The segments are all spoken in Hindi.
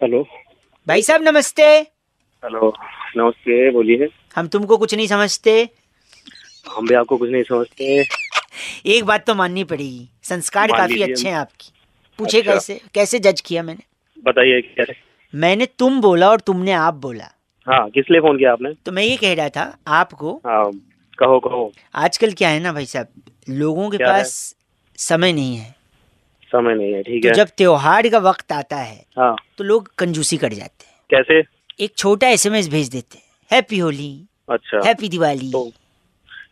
हेलो। भाई साहब नमस्ते। हेलो। नमस्ते बोलिए। हम तुमको कुछ नहीं समझते। हम भी आपको कुछ नहीं समझते। एक बात तो माननी पड़ेगी संस्कार काफ़ी अच्छे हैं आपकी। पूछे अच्छा। कैसे कैसे जज किया मैंने? बताइए क्या मैंने तुम बोला और तुमने आप बोला। हाँ किस लिए फ़ोन किया आपने? तो मैं ये कह रहा था आपको हाँ कहो कहो। आजकल क्या है ना भाई साहब लोगों के पास समय नहीं है। समय नहीं है ठीक तो है? जब त्योहार का वक्त आता है हाँ। तो लोग कंजूसी कर जाते हैं। कैसे? एक छोटा एसएमएस भेज देते हैं। हैप्पी होली अच्छा। हैप्पी दिवाली तो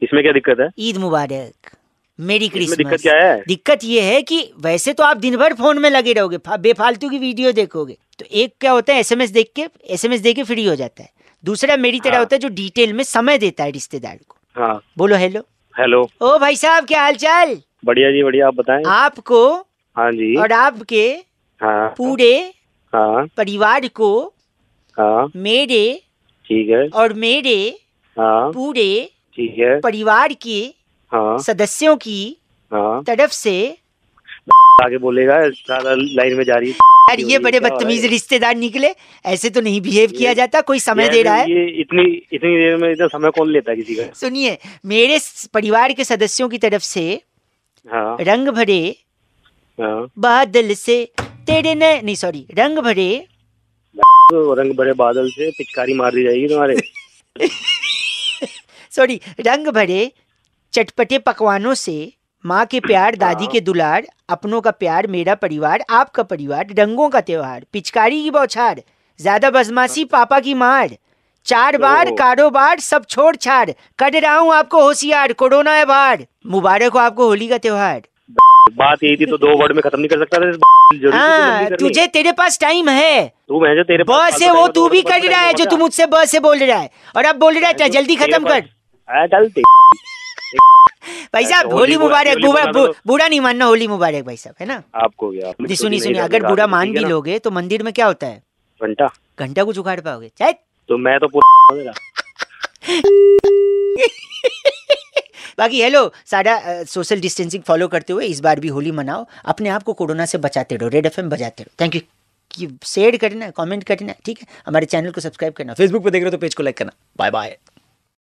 इसमें क्या दिक्कत है? ईद मुबारक। मेरी इसमें दिक्कत क्या है? दिक्कत ये है कि वैसे तो आप दिन भर फ़ोन में लगे रहोगे बेफालतू की वीडियो देखोगे। तो एक क्या होता है एसएमएस देख के एसएमएस दे के फ्री हो जाता है। दूसरा मेरी तरह हाँ। होता है जो डिटेल में समय देता है रिश्तेदार को। हाँ। बोलो हेलो हेलो ओ भाई साहब क्या हाल चाल बढ़िया जी बढ़िया आप बताएँ। आपको हाँ जी। और आपके हाँ। पूरे हाँ। परिवार को हाँ। मेरे ठीक है। और मेरे हाँ। पूरे ठीक है। परिवार के हाँ। सदस्यों की हाँ। तरफ़ से आगे बोलेगा ज़्यादा लाइन में जा रही है। यार ये बड़े बदतमीज रिश्तेदार निकले। ऐसे तो नहीं बिहेव किया जाता कोई समय दे रहा है। ये इतनी इतनी देर में इतना समय कौन लेता है किसी का? सुनिए मेरे परिवार के सदस्यों की तरफ़ से हाँ। रंग भरे बादल से तेरे न नहीं सॉरी रंग भरे। तो रंग भरे बादल से पिचकारी मार दी जाएगी तुम्हारे। सॉरी रंग भरे चटपटे पकवानों से माँ के प्यार दादी हाँ। के दुलार अपनों का प्यार मेरा परिवार आपका परिवार रंगों का त्योहार पिचकारी की बौछार ज़्यादा बदमाशी पापा की मार चार बार कारोबार सब छोड़ छाड़ कर रहा हूँ आपको होशियार कोरोना है बाढ़ मुबारक हो आपको होली का त्योहार। बात यही थी तो दो वर्ड में खत्म नहीं कर सकता था तो हाँ तुझे तेरे पास टाइम है। तू मैं जो तेरे ब पास से वो तू भी तो कर रहा है जो तू मुझसे ब से बोल रहा है। और अब बोल रहा है तो जल्दी खत्म कर। हाँ, भाई साहब होली मुबारक बुरा नहीं मानना होली मुबारक भाई साहब है ना? आपको जी छुट्टी सुनिए सुनिए अगर बुरा मान भी लोगे तो मंदिर में क्या होता है? घंटा। घंटा कुछ उखाड़ पाओगे। चाहे तो मैं तो पूरा बाकी हेलो सारा सोशल डिस्टेंसिंग फॉलो करते हुए इस बार भी होली मनाओ, अपने आप को कोरोना से बचाते रहो रेड एफएम बजाते रहो। थैंक यू शेयर करना कमेंट करना, ठीक है? हमारे चैनल को सब्सक्राइब करना फेसबुक पर देख रहे हो तो पेज को लाइक करना। Bye bye